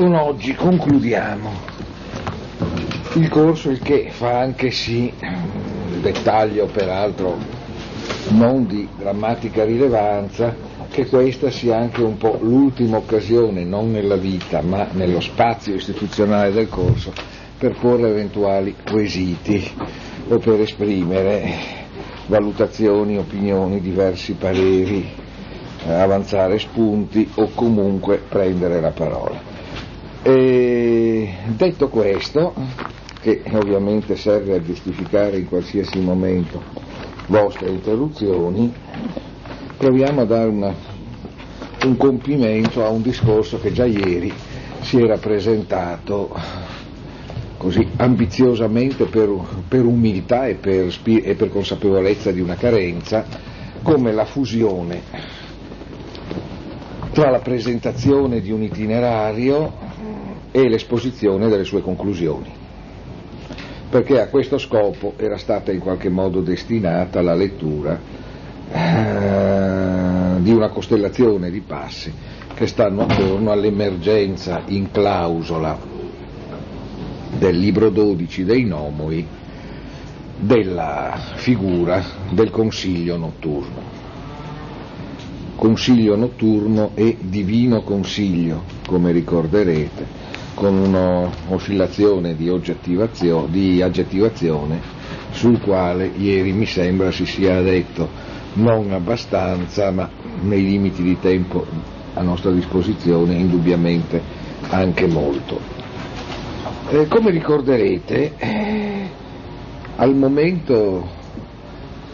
con oggi concludiamo il corso, il che fa anche sì, dettaglio peraltro non di drammatica rilevanza, che questa sia anche un po' l'ultima occasione, non nella vita, ma nello spazio istituzionale del corso, per porre eventuali quesiti o per esprimere valutazioni, opinioni, diversi pareri, avanzare spunti o comunque prendere la parola. E detto questo, che ovviamente serve a giustificare in qualsiasi momento vostre interruzioni, proviamo a dare una, un compimento a un discorso che già ieri si era presentato così ambiziosamente per, per umiltà e per, e per consapevolezza di una carenza, come la fusione tra la presentazione di un itinerario e l'esposizione delle sue conclusioni, perché a questo scopo era stata in qualche modo destinata la lettura eh, di una costellazione di passi che stanno attorno all'emergenza in clausola del libro 12 dei Nomoi della figura del consiglio notturno. Consiglio notturno e divino consiglio, come ricorderete, con un'oscillazione di, di aggettivazione sul quale ieri mi sembra si sia detto non abbastanza, ma nei limiti di tempo a nostra disposizione indubbiamente anche molto. Eh, come ricorderete, eh, momento,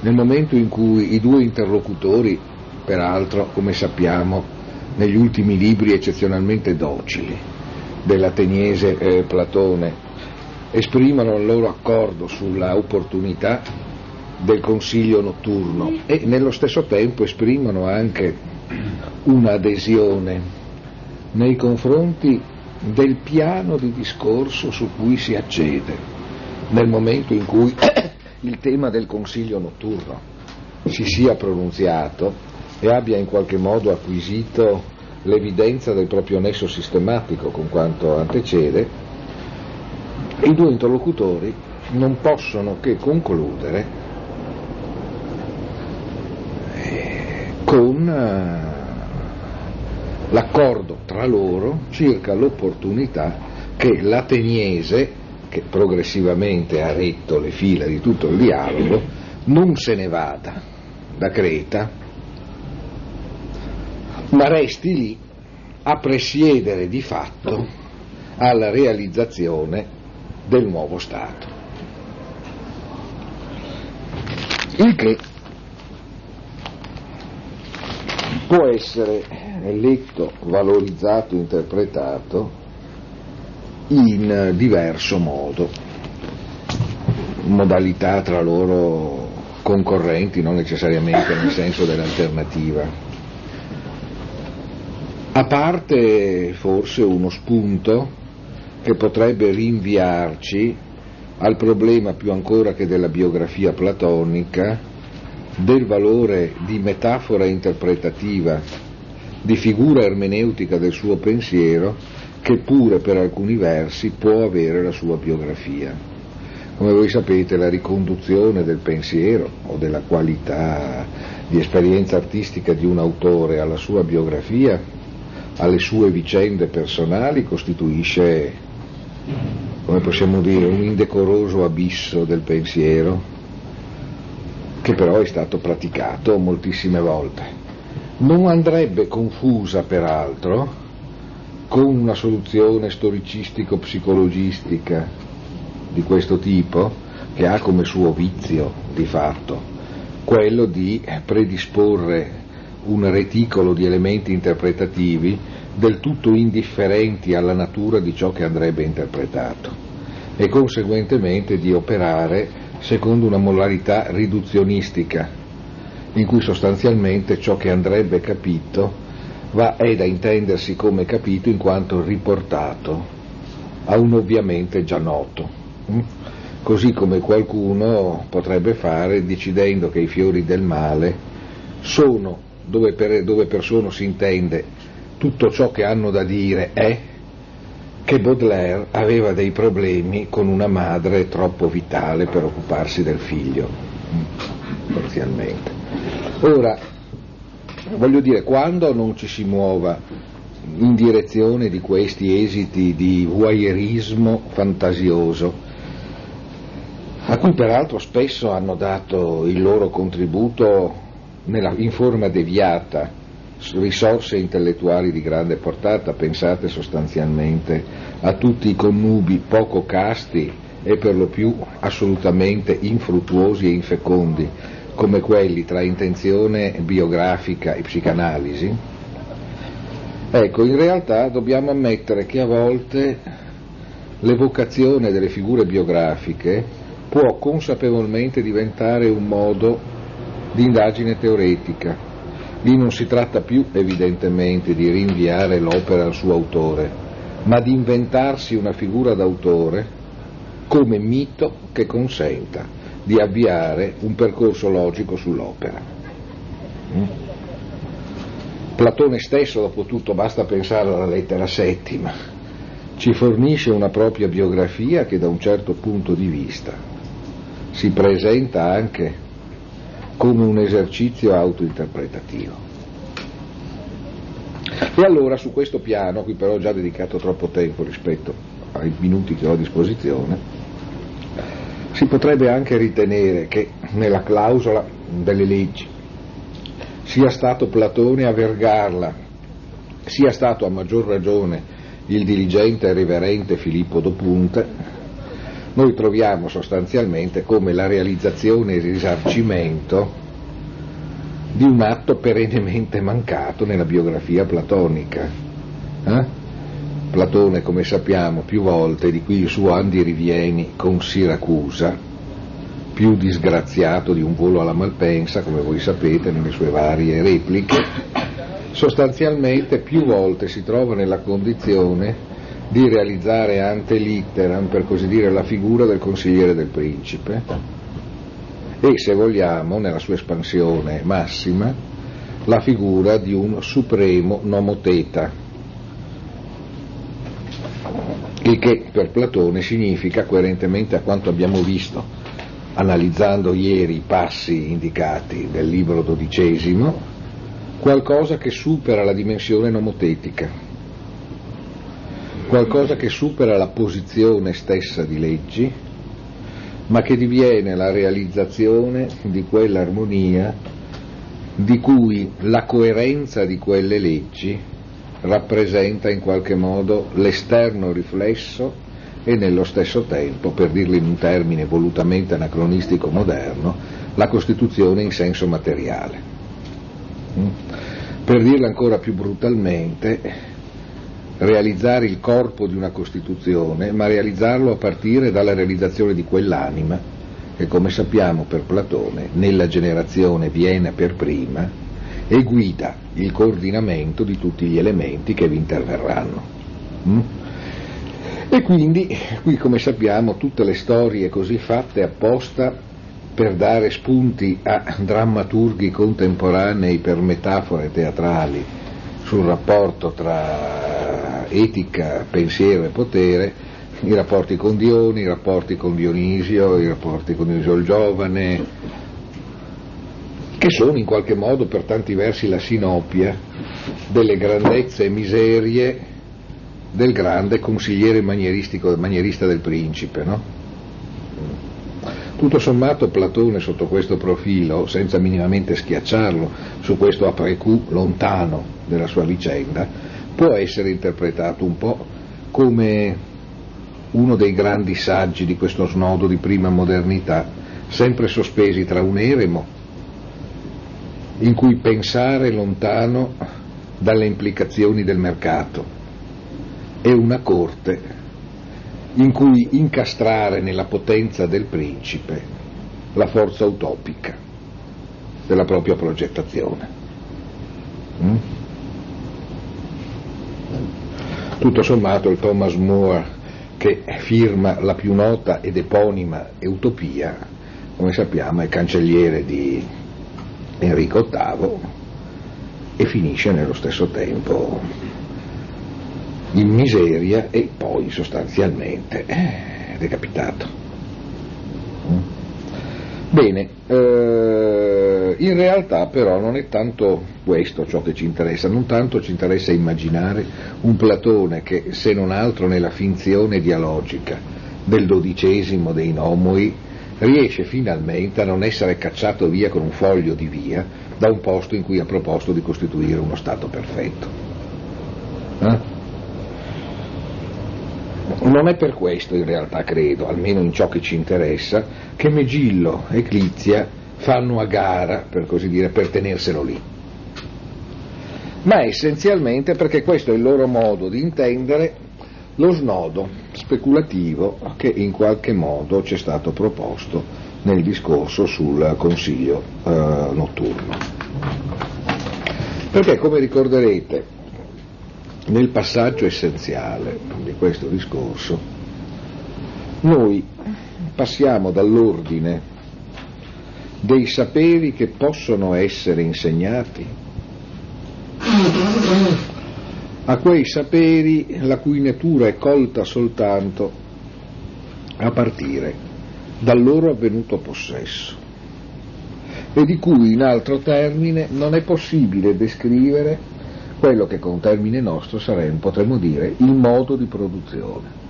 nel momento in cui i due interlocutori, peraltro, come sappiamo, negli ultimi libri eccezionalmente docili, dell'ateniese eh, Platone esprimono il loro accordo sulla opportunità del consiglio notturno e nello stesso tempo esprimono anche un'adesione nei confronti del piano di discorso su cui si accede nel momento in cui il tema del consiglio notturno si sia pronunziato e abbia in qualche modo acquisito l'evidenza del proprio nesso sistematico con quanto antecede, i due interlocutori non possono che concludere eh, con eh, l'accordo tra loro circa l'opportunità che l'ateniese, che progressivamente ha retto le fila di tutto il dialogo, non se ne vada da Creta ma resti lì a presiedere di fatto alla realizzazione del nuovo Stato. Il che può essere letto, valorizzato, interpretato in diverso modo, modalità tra loro concorrenti, non necessariamente nel senso dell'alternativa a parte forse uno spunto che potrebbe rinviarci al problema più ancora che della biografia platonica del valore di metafora interpretativa, di figura ermeneutica del suo pensiero che pure per alcuni versi può avere la sua biografia. Come voi sapete la riconduzione del pensiero o della qualità di esperienza artistica di un autore alla sua biografia alle sue vicende personali costituisce, come possiamo dire, un indecoroso abisso del pensiero che però è stato praticato moltissime volte. Non andrebbe confusa peraltro con una soluzione storicistico-psicologistica di questo tipo che ha come suo vizio di fatto quello di predisporre un reticolo di elementi interpretativi del tutto indifferenti alla natura di ciò che andrebbe interpretato e conseguentemente di operare secondo una modalità riduzionistica in cui sostanzialmente ciò che andrebbe capito va, è da intendersi come capito in quanto riportato a un ovviamente già noto, hm? così come qualcuno potrebbe fare decidendo che i fiori del male sono dove per, dove per sono si intende tutto ciò che hanno da dire è, che Baudelaire aveva dei problemi con una madre troppo vitale per occuparsi del figlio, parzialmente. Ora, voglio dire, quando non ci si muova in direzione di questi esiti di voyeurismo fantasioso, a cui peraltro spesso hanno dato il loro contributo nella, in forma deviata risorse intellettuali di grande portata, pensate sostanzialmente a tutti i connubi poco casti e per lo più assolutamente infruttuosi e infecondi, come quelli tra intenzione biografica e psicanalisi? Ecco, in realtà dobbiamo ammettere che a volte l'evocazione delle figure biografiche può consapevolmente diventare un modo di indagine teoretica, Lì non si tratta più evidentemente di rinviare l'opera al suo autore, ma di inventarsi una figura d'autore come mito che consenta di avviare un percorso logico sull'opera. Mm? Platone stesso, dopo tutto, basta pensare alla lettera settima, ci fornisce una propria biografia che da un certo punto di vista si presenta anche come un esercizio autointerpretativo. E allora su questo piano, a cui però ho già dedicato troppo tempo rispetto ai minuti che ho a disposizione, si potrebbe anche ritenere che nella clausola delle leggi sia stato Platone a vergarla, sia stato a maggior ragione il diligente e riverente Filippo Dopunte, noi troviamo sostanzialmente come la realizzazione e il risarcimento di un atto perennemente mancato nella biografia platonica. Eh? Platone, come sappiamo, più volte, di qui il suo Andi Rivieni con Siracusa, più disgraziato di un volo alla Malpensa, come voi sapete, nelle sue varie repliche, sostanzialmente più volte si trova nella condizione di realizzare ante litteram, per così dire, la figura del consigliere del principe. E, se vogliamo, nella sua espansione massima, la figura di un supremo nomoteta, il che per Platone significa, coerentemente a quanto abbiamo visto analizzando ieri i passi indicati del libro dodicesimo, qualcosa che supera la dimensione nomotetica qualcosa che supera la posizione stessa di leggi, ma che diviene la realizzazione di quell'armonia di cui la coerenza di quelle leggi rappresenta in qualche modo l'esterno riflesso e nello stesso tempo, per dirlo in un termine volutamente anacronistico moderno, la Costituzione in senso materiale. Mm? Per dirlo ancora più brutalmente, realizzare il corpo di una Costituzione, ma realizzarlo a partire dalla realizzazione di quell'anima che, come sappiamo per Platone, nella generazione viene per prima e guida il coordinamento di tutti gli elementi che vi interverranno. Mm? E quindi, qui come sappiamo, tutte le storie così fatte apposta per dare spunti a drammaturghi contemporanei per metafore teatrali sul rapporto tra etica, pensiero e potere, i rapporti con Dione, i rapporti con Dionisio, i rapporti con Dionisio il Giovane, che sono in qualche modo per tanti versi la sinopia delle grandezze e miserie del grande consigliere manierista del principe. No? Tutto sommato Platone sotto questo profilo, senza minimamente schiacciarlo su questo après-coup lontano della sua vicenda, può essere interpretato un po' come uno dei grandi saggi di questo snodo di prima modernità, sempre sospesi tra un eremo, in cui pensare lontano dalle implicazioni del mercato, e una corte in cui incastrare nella potenza del principe la forza utopica della propria progettazione. Mm? Tutto sommato il Thomas More che firma la più nota ed eponima Utopia, come sappiamo è cancelliere di Enrico VIII e finisce nello stesso tempo in miseria e poi sostanzialmente eh, decapitato. Mm. Bene, eh, in realtà però non è tanto questo ciò che ci interessa, non tanto ci interessa immaginare un Platone che se non altro nella finzione dialogica del dodicesimo dei Nomoi riesce finalmente a non essere cacciato via con un foglio di via da un posto in cui ha proposto di costituire uno Stato perfetto. Eh? Non è per questo in realtà, credo, almeno in ciò che ci interessa, che Megillo e Clizia fanno a gara, per così dire, per tenerselo lì. Ma essenzialmente perché questo è il loro modo di intendere lo snodo speculativo che in qualche modo ci è stato proposto nel discorso sul consiglio eh, notturno. Perché come ricorderete nel passaggio essenziale di questo discorso noi passiamo dall'ordine dei saperi che possono essere insegnati a quei saperi la cui natura è colta soltanto a partire dal loro avvenuto possesso e di cui in altro termine non è possibile descrivere quello che con termine nostro saremmo, potremmo dire, il modo di produzione.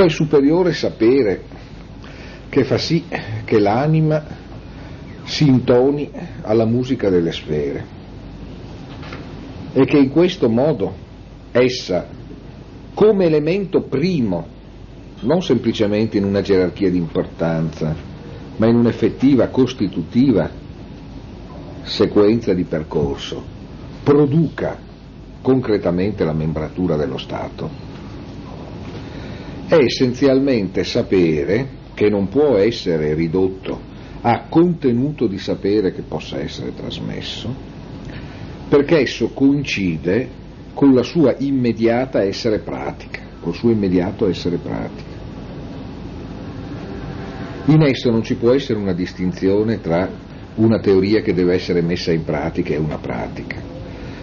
Quel superiore sapere che fa sì che l'anima si intoni alla musica delle sfere e che in questo modo essa, come elemento primo, non semplicemente in una gerarchia di importanza, ma in un'effettiva costitutiva sequenza di percorso, produca concretamente la membratura dello Stato, è essenzialmente sapere che non può essere ridotto ha contenuto di sapere che possa essere trasmesso, perché esso coincide con la sua immediata essere pratica, col suo immediato essere pratica. In esso non ci può essere una distinzione tra una teoria che deve essere messa in pratica e una pratica,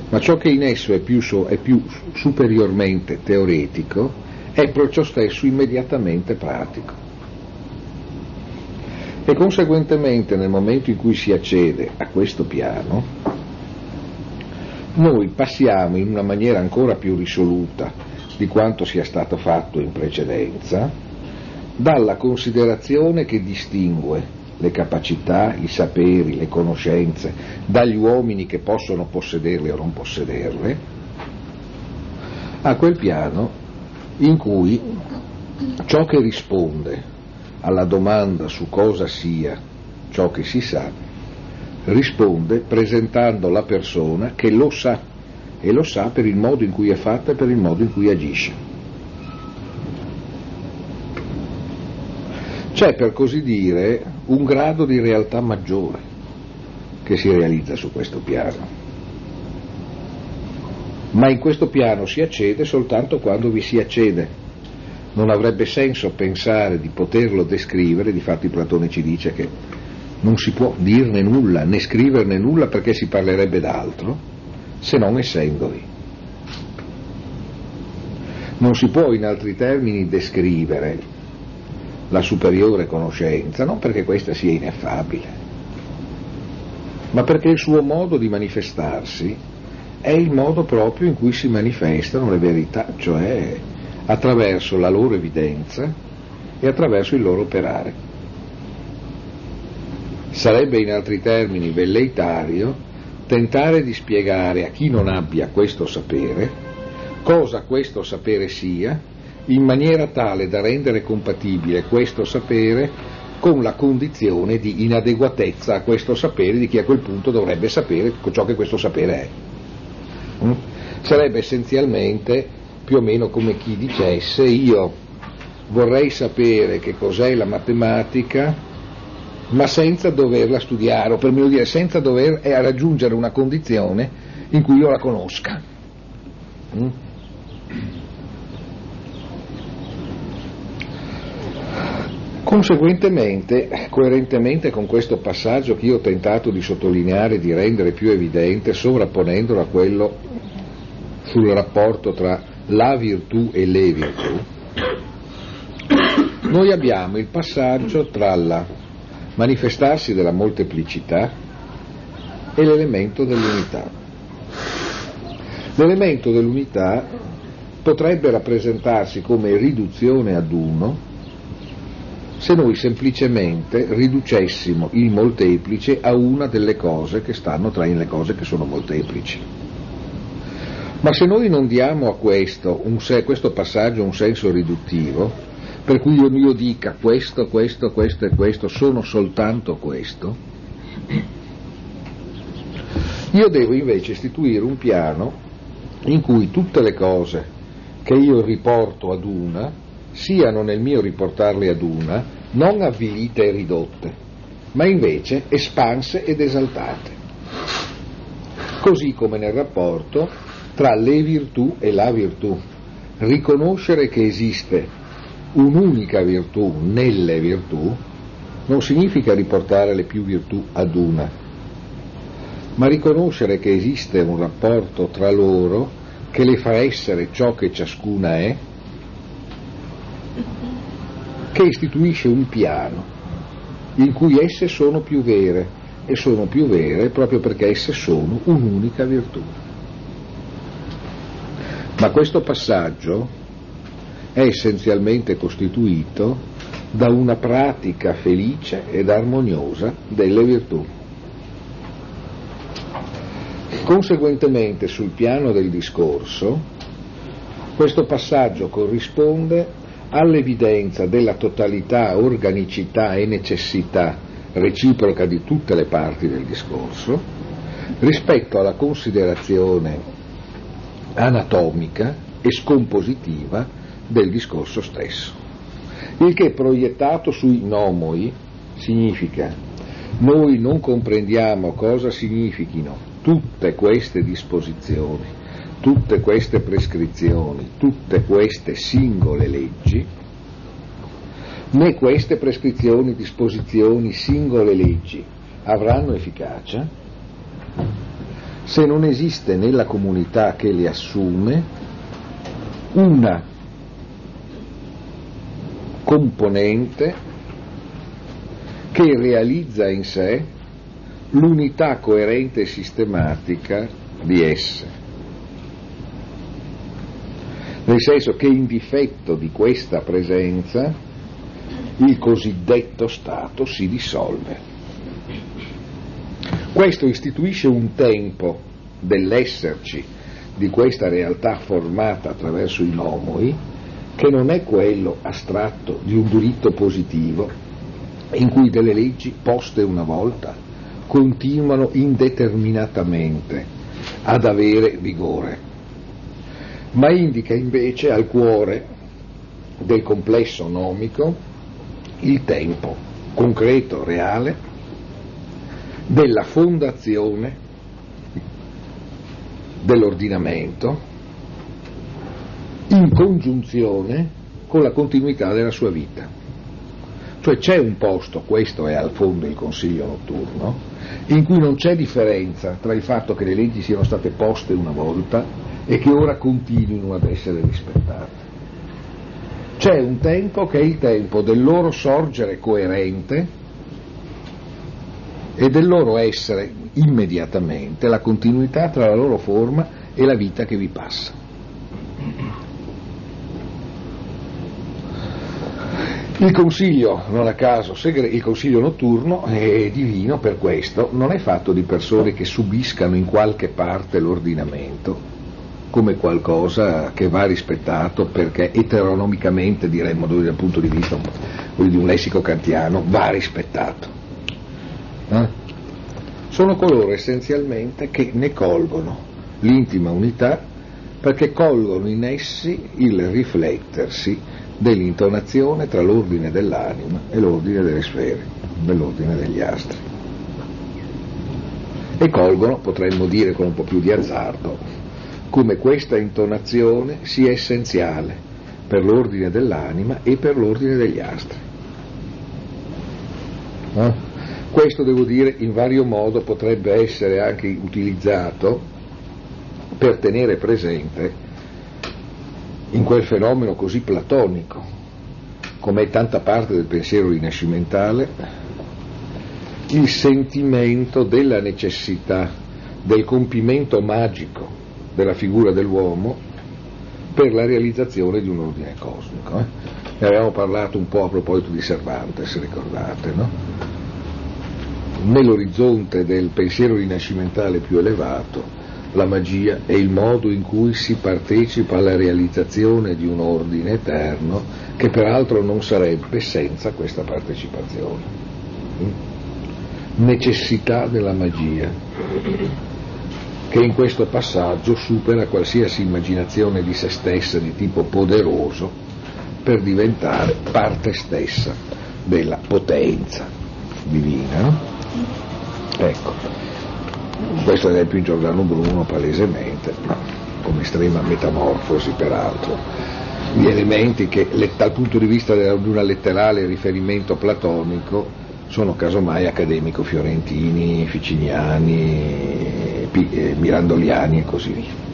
ma ciò che in esso è più, so, è più superiormente teoretico è per ciò stesso immediatamente pratico. E conseguentemente nel momento in cui si accede a questo piano, noi passiamo in una maniera ancora più risoluta di quanto sia stato fatto in precedenza, dalla considerazione che distingue le capacità, i saperi, le conoscenze dagli uomini che possono possederle o non possederle, a quel piano in cui ciò che risponde alla domanda su cosa sia ciò che si sa, risponde presentando la persona che lo sa e lo sa per il modo in cui è fatta e per il modo in cui agisce. C'è per così dire un grado di realtà maggiore che si realizza su questo piano. Ma in questo piano si accede soltanto quando vi si accede non avrebbe senso pensare di poterlo descrivere, difatti Platone ci dice che non si può dirne nulla né scriverne nulla perché si parlerebbe d'altro, se non essendovi. Non si può in altri termini descrivere la superiore conoscenza, non perché questa sia ineffabile, ma perché il suo modo di manifestarsi è il modo proprio in cui si manifestano le verità, cioè attraverso la loro evidenza e attraverso il loro operare. Sarebbe in altri termini velleitario tentare di spiegare a chi non abbia questo sapere cosa questo sapere sia in maniera tale da rendere compatibile questo sapere con la condizione di inadeguatezza a questo sapere di chi a quel punto dovrebbe sapere ciò che questo sapere è. Mm? Sarebbe essenzialmente più o meno come chi dicesse io vorrei sapere che cos'è la matematica ma senza doverla studiare o per meglio dire senza dover eh, raggiungere una condizione in cui io la conosca. Conseguentemente, coerentemente con questo passaggio che io ho tentato di sottolineare di rendere più evidente, sovrapponendolo a quello sul rapporto tra la virtù e le virtù, noi abbiamo il passaggio tra il manifestarsi della molteplicità e l'elemento dell'unità. L'elemento dell'unità potrebbe rappresentarsi come riduzione ad uno se noi semplicemente riducessimo il molteplice a una delle cose che stanno tra le cose che sono molteplici. Ma se noi non diamo a questo, un, questo passaggio un senso riduttivo, per cui io, io dica questo, questo, questo e questo, sono soltanto questo, io devo invece istituire un piano in cui tutte le cose che io riporto ad una siano nel mio riportarle ad una non avvilite e ridotte, ma invece espanse ed esaltate. Così come nel rapporto tra le virtù e la virtù. Riconoscere che esiste un'unica virtù nelle virtù non significa riportare le più virtù ad una, ma riconoscere che esiste un rapporto tra loro che le fa essere ciò che ciascuna è che istituisce un piano in cui esse sono più vere e sono più vere proprio perché esse sono un'unica virtù. Ma questo passaggio è essenzialmente costituito da una pratica felice ed armoniosa delle virtù. Conseguentemente sul piano del discorso, questo passaggio corrisponde all'evidenza della totalità, organicità e necessità reciproca di tutte le parti del discorso, rispetto alla considerazione anatomica e scompositiva del discorso stesso. Il che proiettato sui nomoi significa noi non comprendiamo cosa significhino tutte queste disposizioni tutte queste prescrizioni, tutte queste singole leggi, né queste prescrizioni, disposizioni, singole leggi avranno efficacia se non esiste nella comunità che le assume una componente che realizza in sé l'unità coerente e sistematica di esse nel senso che in difetto di questa presenza il cosiddetto Stato si dissolve. Questo istituisce un tempo dell'esserci di questa realtà formata attraverso i nomoi che non è quello astratto di un diritto positivo in cui delle leggi poste una volta continuano indeterminatamente ad avere vigore ma indica invece al cuore del complesso nomico il tempo concreto, reale, della fondazione dell'ordinamento in congiunzione con la continuità della sua vita. Cioè c'è un posto, questo è al fondo il consiglio notturno, in cui non c'è differenza tra il fatto che le leggi siano state poste una volta e che ora continuino ad essere rispettate. C'è un tempo che è il tempo del loro sorgere coerente e del loro essere immediatamente la continuità tra la loro forma e la vita che vi passa. Il consiglio, non a caso, il consiglio notturno è divino per questo, non è fatto di persone che subiscano in qualche parte l'ordinamento, come qualcosa che va rispettato perché eteronomicamente, diremmo dal punto di vista di un lessico kantiano, va rispettato. Eh? Sono coloro essenzialmente che ne colgono l'intima unità perché colgono in essi il riflettersi dell'intonazione tra l'ordine dell'anima e l'ordine delle sfere, dell'ordine degli astri. E colgono, potremmo dire con un po' più di azzardo, come questa intonazione sia essenziale per l'ordine dell'anima e per l'ordine degli astri. Eh? Questo, devo dire, in vario modo potrebbe essere anche utilizzato per tenere presente in quel fenomeno così platonico, come è tanta parte del pensiero rinascimentale, il sentimento della necessità del compimento magico della figura dell'uomo per la realizzazione di un ordine cosmico. Eh? Ne avevamo parlato un po' a proposito di Cervantes, ricordate, no? Nell'orizzonte del pensiero rinascimentale più elevato, la magia è il modo in cui si partecipa alla realizzazione di un ordine eterno che peraltro non sarebbe senza questa partecipazione. Necessità della magia, che in questo passaggio supera qualsiasi immaginazione di se stessa di tipo poderoso per diventare parte stessa della potenza divina. Ecco, questo esempio in Giordano Bruno palesemente, con estrema metamorfosi peraltro, gli elementi che dal punto di vista di una letterale riferimento platonico sono casomai accademico-fiorentini, ficiniani, eh, mirandoliani e così via.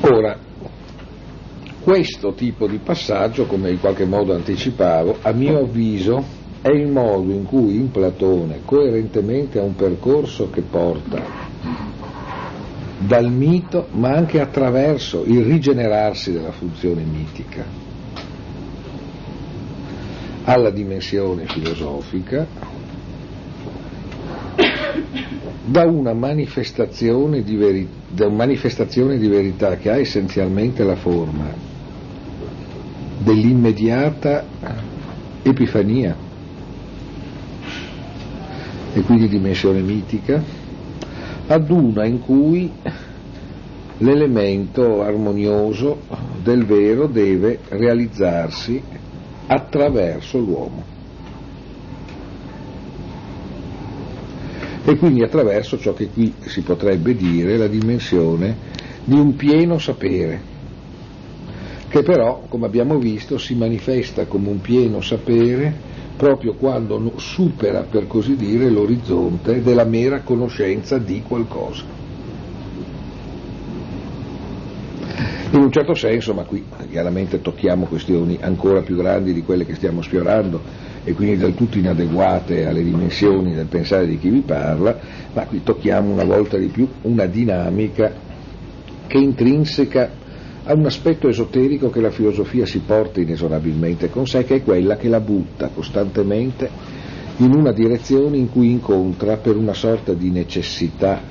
Ora, questo tipo di passaggio, come in qualche modo anticipavo, a mio avviso è il modo in cui in Platone, coerentemente a un percorso che porta dal mito, ma anche attraverso il rigenerarsi della funzione mitica, alla dimensione filosofica, da una manifestazione di, veri- da manifestazione di verità che ha essenzialmente la forma dell'immediata epifania e quindi dimensione mitica, ad una in cui l'elemento armonioso del vero deve realizzarsi attraverso l'uomo. E quindi attraverso ciò che qui si potrebbe dire la dimensione di un pieno sapere, che però, come abbiamo visto, si manifesta come un pieno sapere proprio quando supera, per così dire, l'orizzonte della mera conoscenza di qualcosa. In un certo senso, ma qui chiaramente tocchiamo questioni ancora più grandi di quelle che stiamo sfiorando e quindi del tutto inadeguate alle dimensioni del pensare di chi vi parla, ma qui tocchiamo una volta di più una dinamica che intrinseca ha un aspetto esoterico che la filosofia si porta inesorabilmente con sé, che è quella che la butta costantemente in una direzione in cui incontra per una sorta di necessità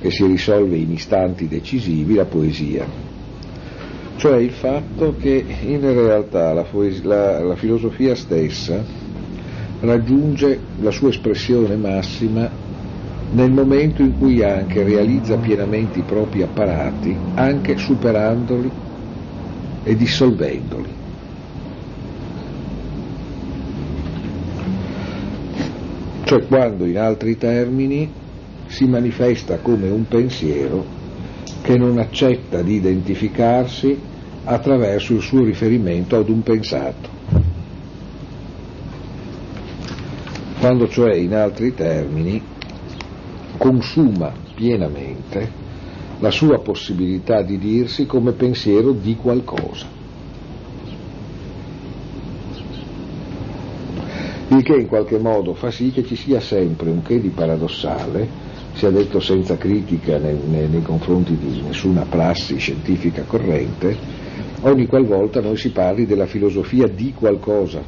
che si risolve in istanti decisivi la poesia. Cioè il fatto che in realtà la, la, la filosofia stessa raggiunge la sua espressione massima nel momento in cui anche realizza pienamente i propri apparati, anche superandoli e dissolvendoli. Cioè quando in altri termini si manifesta come un pensiero che non accetta di identificarsi attraverso il suo riferimento ad un pensato. Quando cioè in altri termini consuma pienamente la sua possibilità di dirsi come pensiero di qualcosa. Il che in qualche modo fa sì che ci sia sempre un che di paradossale, sia detto senza critica nei, nei, nei confronti di nessuna prassi scientifica corrente, ogni qualvolta noi si parli della filosofia di qualcosa,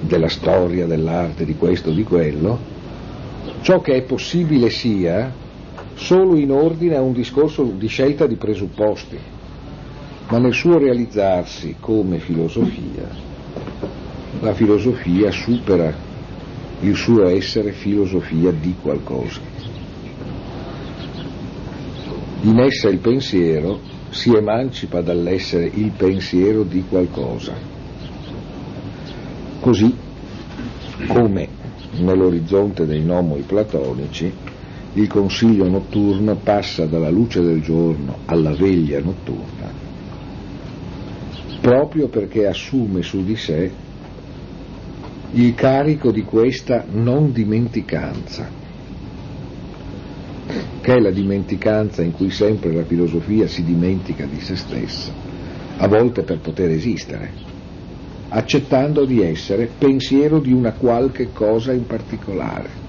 della storia, dell'arte, di questo, di quello, ciò che è possibile sia solo in ordine a un discorso di scelta di presupposti, ma nel suo realizzarsi come filosofia, la filosofia supera il suo essere filosofia di qualcosa. In essa il pensiero si emancipa dall'essere il pensiero di qualcosa Così come nell'orizzonte dei nomoi platonici il consiglio notturno passa dalla luce del giorno alla veglia notturna proprio perché assume su di sé il carico di questa non dimenticanza, che è la dimenticanza in cui sempre la filosofia si dimentica di se stessa, a volte per poter esistere, accettando di essere pensiero di una qualche cosa in particolare.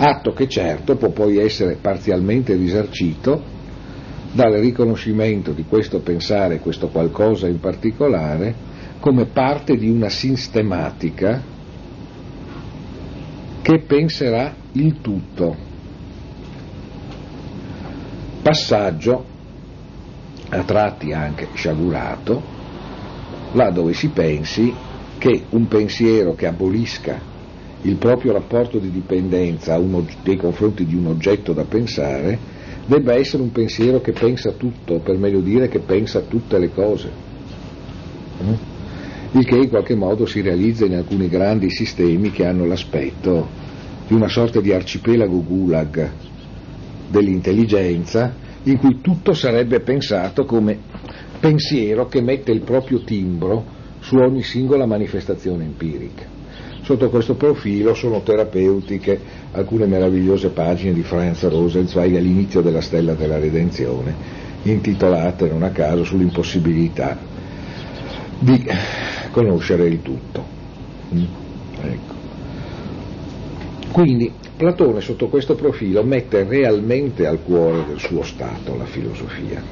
Atto che certo può poi essere parzialmente risarcito dal riconoscimento di questo pensare, questo qualcosa in particolare, come parte di una sistematica che penserà il tutto. Passaggio, a tratti anche sciagurato, là dove si pensi che un pensiero che abolisca il proprio rapporto di dipendenza nei confronti di un oggetto da pensare debba essere un pensiero che pensa tutto, per meglio dire che pensa tutte le cose. Il che in qualche modo si realizza in alcuni grandi sistemi che hanno l'aspetto di una sorta di arcipelago gulag dell'intelligenza in cui tutto sarebbe pensato come pensiero che mette il proprio timbro su ogni singola manifestazione empirica. Sotto questo profilo sono terapeutiche alcune meravigliose pagine di Franz Rosenzweig all'inizio della Stella della Redenzione, intitolate non a caso sull'impossibilità di conoscere il tutto. Mm? Ecco. Quindi Platone sotto questo profilo mette realmente al cuore del suo stato la filosofia.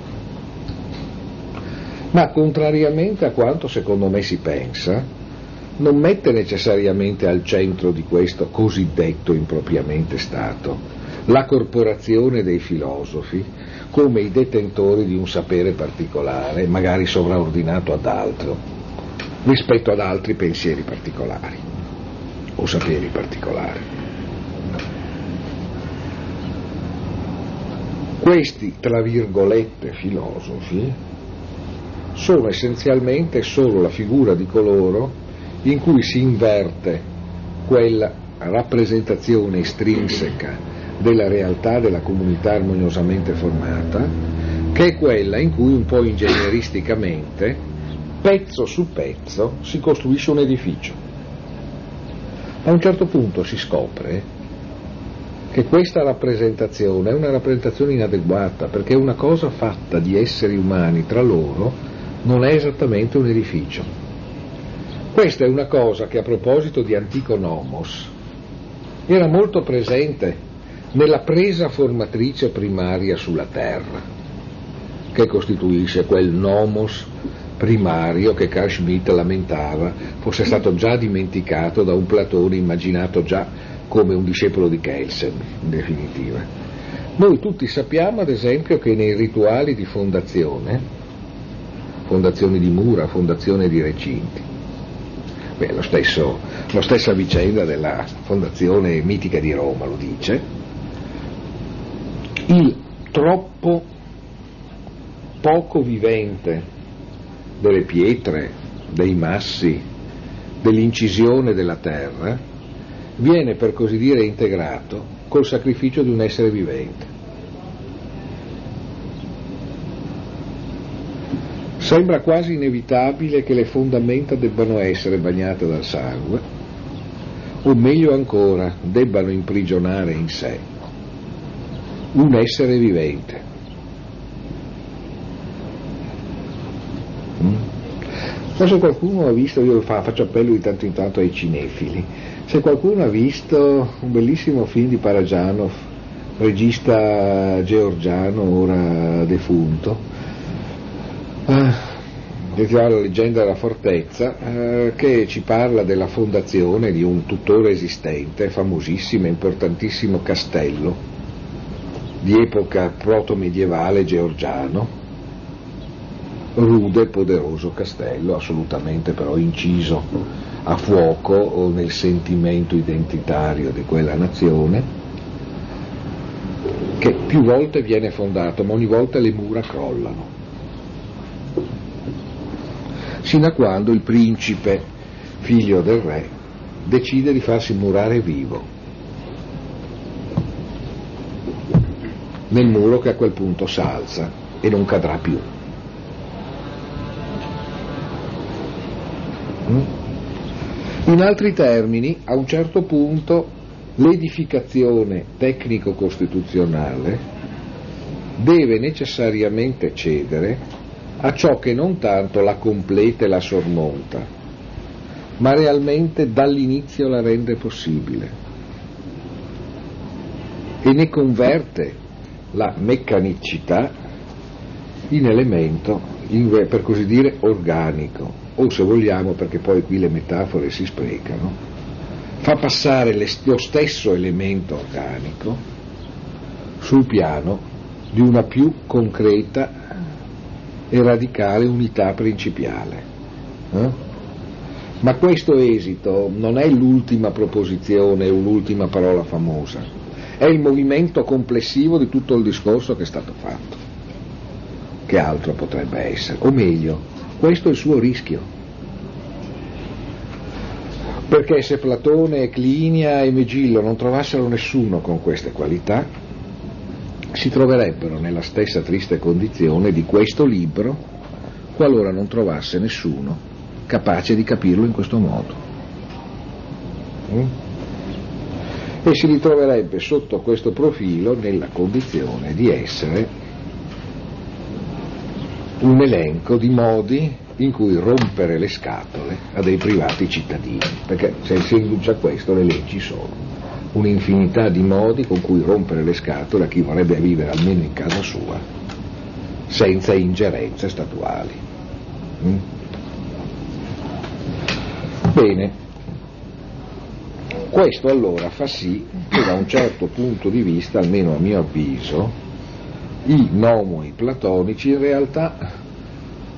Ma contrariamente a quanto secondo me si pensa, non mette necessariamente al centro di questo cosiddetto impropriamente Stato la corporazione dei filosofi come i detentori di un sapere particolare, magari sovraordinato ad altro, rispetto ad altri pensieri particolari o saperi particolari. Questi, tra virgolette, filosofi sono essenzialmente solo la figura di coloro in cui si inverte quella rappresentazione estrinseca della realtà della comunità armoniosamente formata, che è quella in cui un po' ingegneristicamente pezzo su pezzo si costruisce un edificio. A un certo punto si scopre che questa rappresentazione è una rappresentazione inadeguata, perché una cosa fatta di esseri umani tra loro non è esattamente un edificio. Questa è una cosa che a proposito di antico nomos era molto presente nella presa formatrice primaria sulla terra, che costituisce quel nomos primario che Carl Schmitt lamentava fosse stato già dimenticato da un Platone immaginato già come un discepolo di Kelsen, in definitiva. Noi tutti sappiamo, ad esempio, che nei rituali di fondazione, fondazione di mura, fondazione di recinti, beh, lo stesso, la stessa vicenda della fondazione mitica di Roma lo dice, il troppo poco vivente delle pietre, dei massi, dell'incisione della terra, viene per così dire integrato col sacrificio di un essere vivente. Sembra quasi inevitabile che le fondamenta debbano essere bagnate dal sangue, o meglio ancora, debbano imprigionare in sé un essere vivente. Ma se qualcuno ha visto, io faccio appello di tanto in tanto ai cinefili, se qualcuno ha visto un bellissimo film di Paragianov, regista georgiano, ora defunto, eh, La leggenda della fortezza, eh, che ci parla della fondazione di un tuttora esistente, famosissimo, importantissimo castello di epoca proto-medievale georgiano, rude poderoso castello, assolutamente però inciso a fuoco nel sentimento identitario di quella nazione, che più volte viene fondato, ma ogni volta le mura crollano. Sino a quando il principe, figlio del re, decide di farsi murare vivo nel muro che a quel punto s'alza e non cadrà più. In altri termini, a un certo punto l'edificazione tecnico-costituzionale deve necessariamente cedere a ciò che non tanto la completa e la sormonta, ma realmente dall'inizio la rende possibile e ne converte la meccanicità in elemento, in, per così dire, organico o se vogliamo, perché poi qui le metafore si sprecano, fa passare lo stesso elemento organico sul piano di una più concreta e radicale unità principiale. Eh? Ma questo esito non è l'ultima proposizione o l'ultima parola famosa, è il movimento complessivo di tutto il discorso che è stato fatto. Che altro potrebbe essere? O meglio, questo è il suo rischio. Perché se Platone, Clinia e Megillo non trovassero nessuno con queste qualità, si troverebbero nella stessa triste condizione di questo libro qualora non trovasse nessuno capace di capirlo in questo modo. Mm? E si ritroverebbe sotto questo profilo nella condizione di essere un elenco di modi in cui rompere le scatole a dei privati cittadini, perché se si induce a questo le leggi sono un'infinità di modi con cui rompere le scatole a chi vorrebbe vivere almeno in casa sua, senza ingerenze statuali. Mm? Bene, questo allora fa sì che da un certo punto di vista, almeno a mio avviso, i nomoi platonici in realtà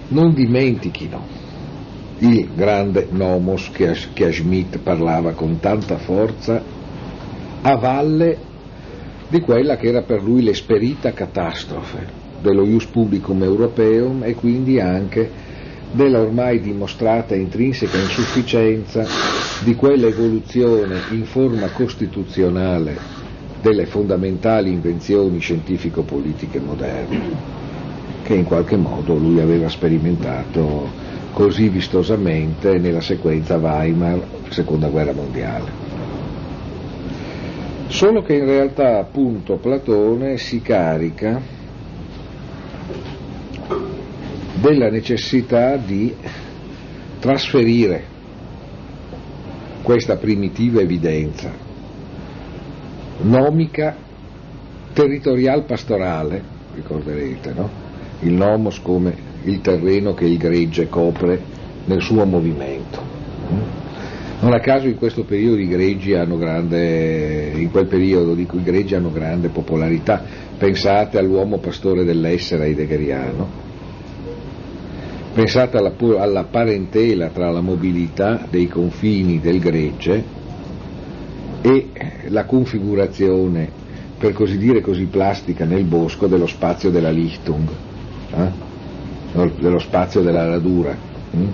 non dimentichino. Il grande nomos che a, che a Schmidt parlava con tanta forza a valle di quella che era per lui l'esperita catastrofe dello ius publicum europeum e quindi anche della ormai dimostrata intrinseca insufficienza di quell'evoluzione in forma costituzionale delle fondamentali invenzioni scientifico-politiche moderne, che in qualche modo lui aveva sperimentato così vistosamente nella sequenza Weimar, seconda guerra mondiale. Solo che in realtà appunto Platone si carica della necessità di trasferire questa primitiva evidenza nomica territorial pastorale, ricorderete, no? Il nomos come il terreno che il gregge copre nel suo movimento. Non a caso in questo periodo i greggi hanno grande, in quel periodo dico, i greggi hanno grande popolarità. Pensate all'uomo pastore dell'essere heideggeriano, pensate alla, alla parentela tra la mobilità dei confini del gregge e la configurazione, per così dire così plastica, nel bosco dello spazio della Lichtung, eh? dello spazio della radura. Hm?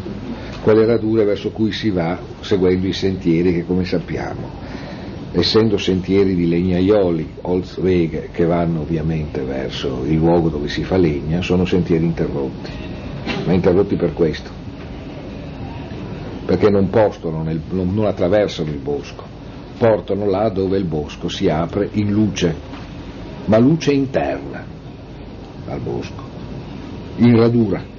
quelle radure verso cui si va seguendo i sentieri che come sappiamo, essendo sentieri di legnaioli, Holzwege, che vanno ovviamente verso il luogo dove si fa legna, sono sentieri interrotti, ma interrotti per questo, perché non, nel, non, non attraversano il bosco, portano là dove il bosco si apre in luce, ma luce interna al bosco, in radura.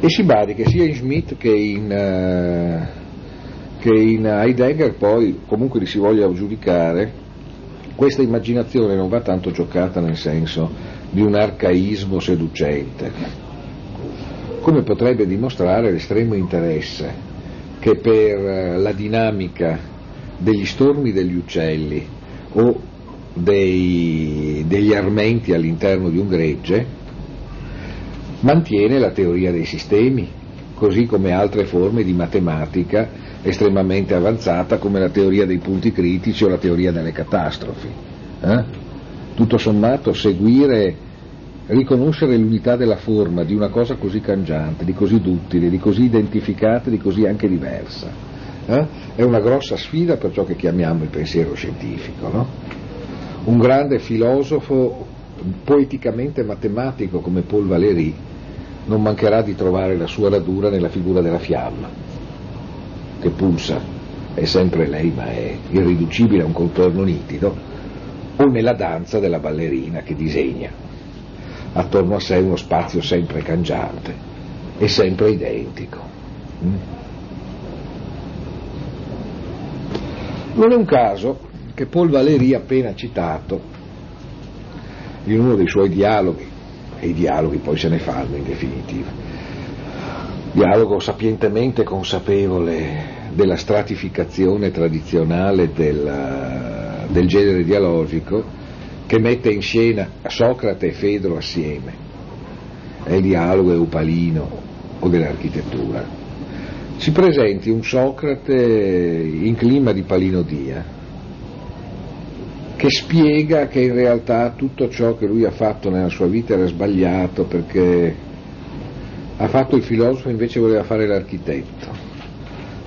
E si badi che sia in Schmidt che in, uh, che in Heidegger poi comunque li si voglia giudicare, questa immaginazione non va tanto giocata nel senso di un arcaismo seducente, come potrebbe dimostrare l'estremo interesse che per eh, la dinamica degli stormi degli uccelli o dei, degli armenti all'interno di un gregge mantiene la teoria dei sistemi, così come altre forme di matematica estremamente avanzata come la teoria dei punti critici o la teoria delle catastrofi. Eh? Tutto sommato seguire, riconoscere l'unità della forma di una cosa così cangiante, di così duttile, di così identificata, di così anche diversa, eh? è una grossa sfida per ciò che chiamiamo il pensiero scientifico. No? Un grande filosofo poeticamente matematico come Paul Valéry non mancherà di trovare la sua radura nella figura della fiamma. che pulsa è sempre lei ma è irriducibile a un contorno nitido, o nella danza della ballerina che disegna attorno a sé uno spazio sempre cangiante e sempre identico. Mm? Non è un caso che Paul Valéry appena citato in uno dei suoi dialoghi, e i dialoghi poi se ne fanno in definitiva, dialogo sapientemente consapevole della stratificazione tradizionale del, del genere dialogico che mette in scena Socrate e Fedro assieme, è il dialogo eupalino o dell'architettura. Si presenti un Socrate in clima di palinodia, che spiega che in realtà tutto ciò che lui ha fatto nella sua vita era sbagliato perché ha fatto il filosofo e invece voleva fare l'architetto,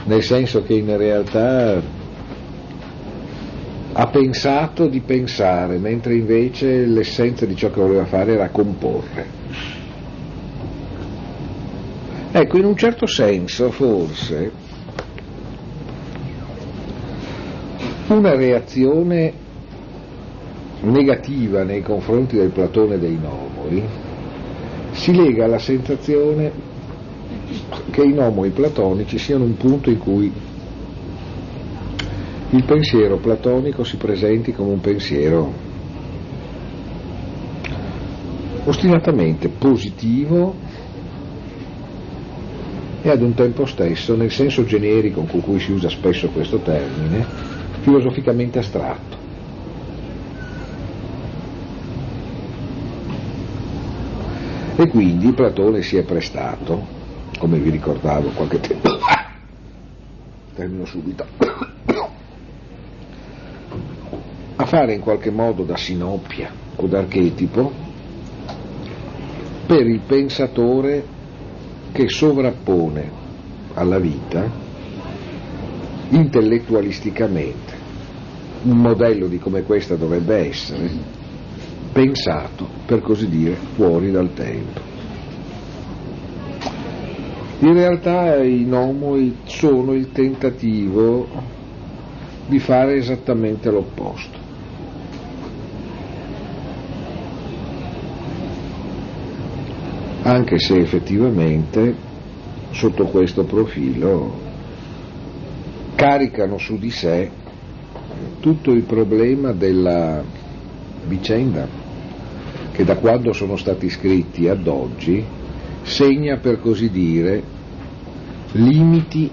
nel senso che in realtà ha pensato di pensare, mentre invece l'essenza di ciò che voleva fare era comporre. Ecco, in un certo senso forse una reazione negativa nei confronti del Platone dei Nomoi si lega alla sensazione che i nomoi platonici siano un punto in cui il pensiero platonico si presenti come un pensiero ostinatamente positivo e ad un tempo stesso, nel senso generico con cui si usa spesso questo termine, filosoficamente astratto. E quindi Platone si è prestato, come vi ricordavo qualche tempo fa, termino subito, fare in qualche modo da sinopia o d'archetipo per il pensatore che sovrappone alla vita intellettualisticamente un modello di come questa dovrebbe essere pensato, per così dire, fuori dal tempo. In realtà i nomoi sono il tentativo di fare esattamente l'opposto. Anche se effettivamente sotto questo profilo caricano su di sé tutto il problema della vicenda che da quando sono stati scritti ad oggi segna per così dire limiti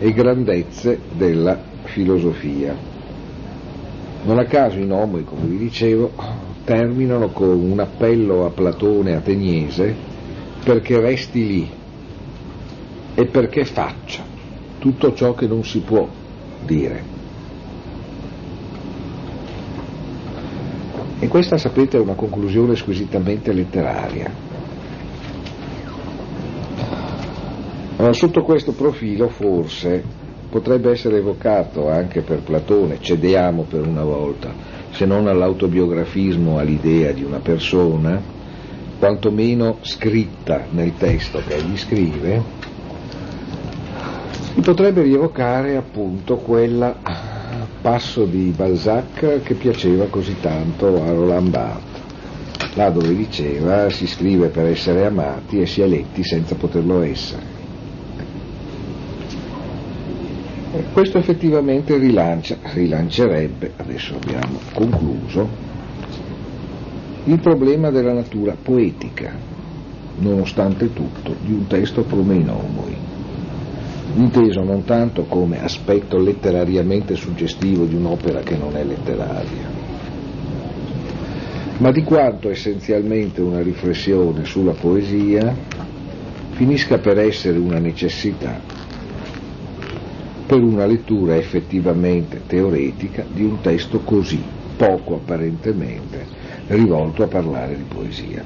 e grandezze della filosofia. Non a caso i nomoi, come vi dicevo, terminano con un appello a Platone ateniese perché resti lì e perché faccia tutto ciò che non si può dire. E questa, sapete, è una conclusione squisitamente letteraria. Allora, sotto questo profilo, forse, potrebbe essere evocato anche per Platone, cediamo per una volta, se non all'autobiografismo, all'idea di una persona, quantomeno scritta nel testo che egli scrive, si potrebbe rievocare appunto quella passo di Balzac che piaceva così tanto a Roland Barthes, là dove diceva si scrive per essere amati e si è letti senza poterlo essere. Questo effettivamente rilancia, rilancerebbe, adesso abbiamo concluso, il problema della natura poetica, nonostante tutto, di un testo come i Nomoi inteso non tanto come aspetto letterariamente suggestivo di un'opera che non è letteraria, ma di quanto essenzialmente una riflessione sulla poesia finisca per essere una necessità per una lettura effettivamente teoretica di un testo così poco apparentemente rivolto a parlare di poesia.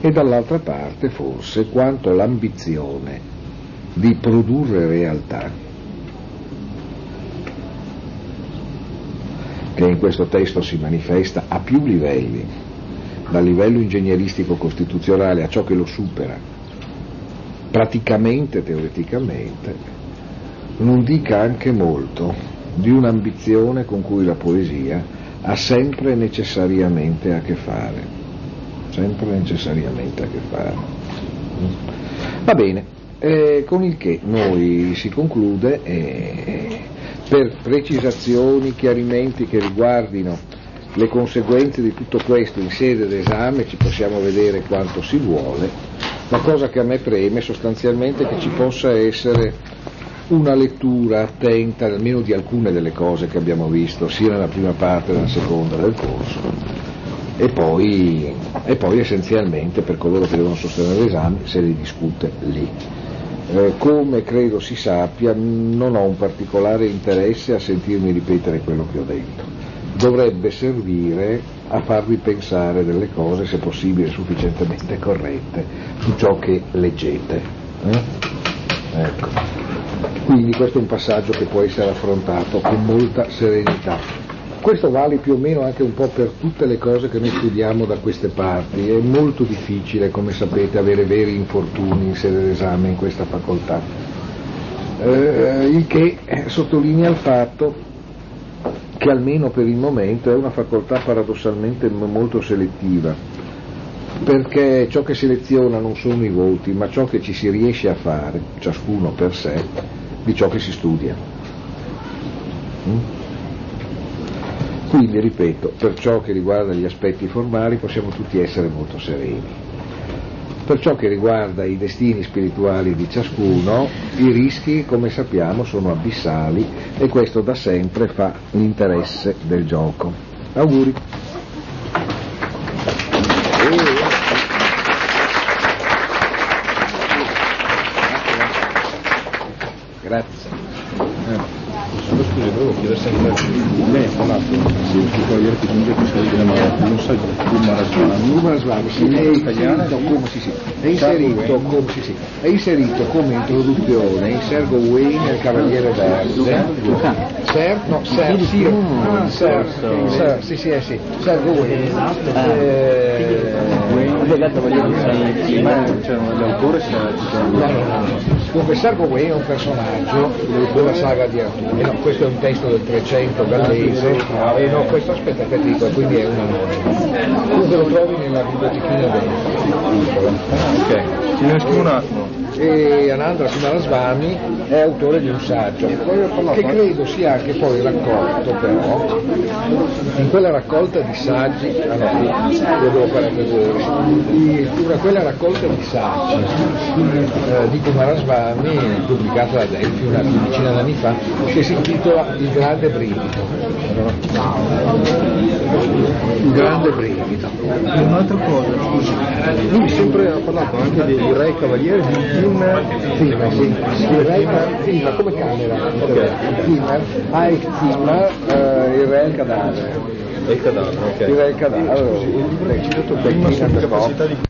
E dall'altra parte forse quanto l'ambizione di produrre realtà, che in questo testo si manifesta a più livelli, dal livello ingegneristico costituzionale a ciò che lo supera, praticamente, teoreticamente, non dica anche molto di un'ambizione con cui la poesia ha sempre necessariamente a che fare, sempre necessariamente a che fare. Va bene, eh, con il che noi si conclude eh, per precisazioni, chiarimenti che riguardino le conseguenze di tutto questo in sede d'esame ci possiamo vedere quanto si vuole, la cosa che a me preme sostanzialmente è che ci possa essere una lettura attenta almeno di alcune delle cose che abbiamo visto sia nella prima parte che nella seconda del corso e poi, e poi essenzialmente per coloro che devono sostenere l'esame se li discute lì. Eh, come credo si sappia non ho un particolare interesse a sentirmi ripetere quello che ho detto, dovrebbe servire a farvi pensare delle cose, se possibile sufficientemente corrette, su ciò che leggete. Eh? Ecco. Quindi questo è un passaggio che può essere affrontato con molta serenità. Questo vale più o meno anche un po' per tutte le cose che noi studiamo da queste parti. È molto difficile, come sapete, avere veri infortuni in sede d'esame in questa facoltà. Eh, il che sottolinea il fatto che almeno per il momento è una facoltà paradossalmente molto selettiva, perché ciò che seleziona non sono i voti, ma ciò che ci si riesce a fare, ciascuno per sé, di ciò che si studia. Mm? Quindi, ripeto, per ciò che riguarda gli aspetti formali possiamo tutti essere molto sereni. Per ciò che riguarda i destini spirituali di ciascuno, i rischi, come sappiamo, sono abissali e questo da sempre fa l'interesse del gioco. Auguri. Sempre, lei ha parlato del cavaliere che qui sei della Marocco, non sa Kumaraswamy. Kumaraswamy, sì, è inserito come, sì, sì, è inserito come, sì, sì, è inserito come introduzione in Sergo Wayne nel Cavaliere Verde. Ser, no, Ser, sì, ah, Ser, sì, sì, eh, sì, Sergo Wayne. Eh, legato l'autore Dunque Sergo Wayne è un personaggio della saga di Arturo, no, questo è un testo del 300 gallese, e no, questo aspetta che dico, quindi è un anonimo. Comunque lo trovi nella bibliotechina del. Ok, ci ne un attimo e Anandra Kumaraswamy è autore di un saggio che credo sia anche poi raccolto però in quella raccolta di saggi ah no, io devo fare vedere in quella raccolta di saggi eh, di Kumaraswamy pubblicata da Delphi una quindicina d'anni fa che si intitola Il grande brivido. Il grande brivido. Un'altra cosa scusi lui sempre ha parlato anche dei re cavalieri di Zimmer, Zimmer, sì, il re Zimmer, come camera? Ok. Zimmer, Ike Zimmer, eh, il re il cadavere. Il cadavere, ok. Il re il cadavere, il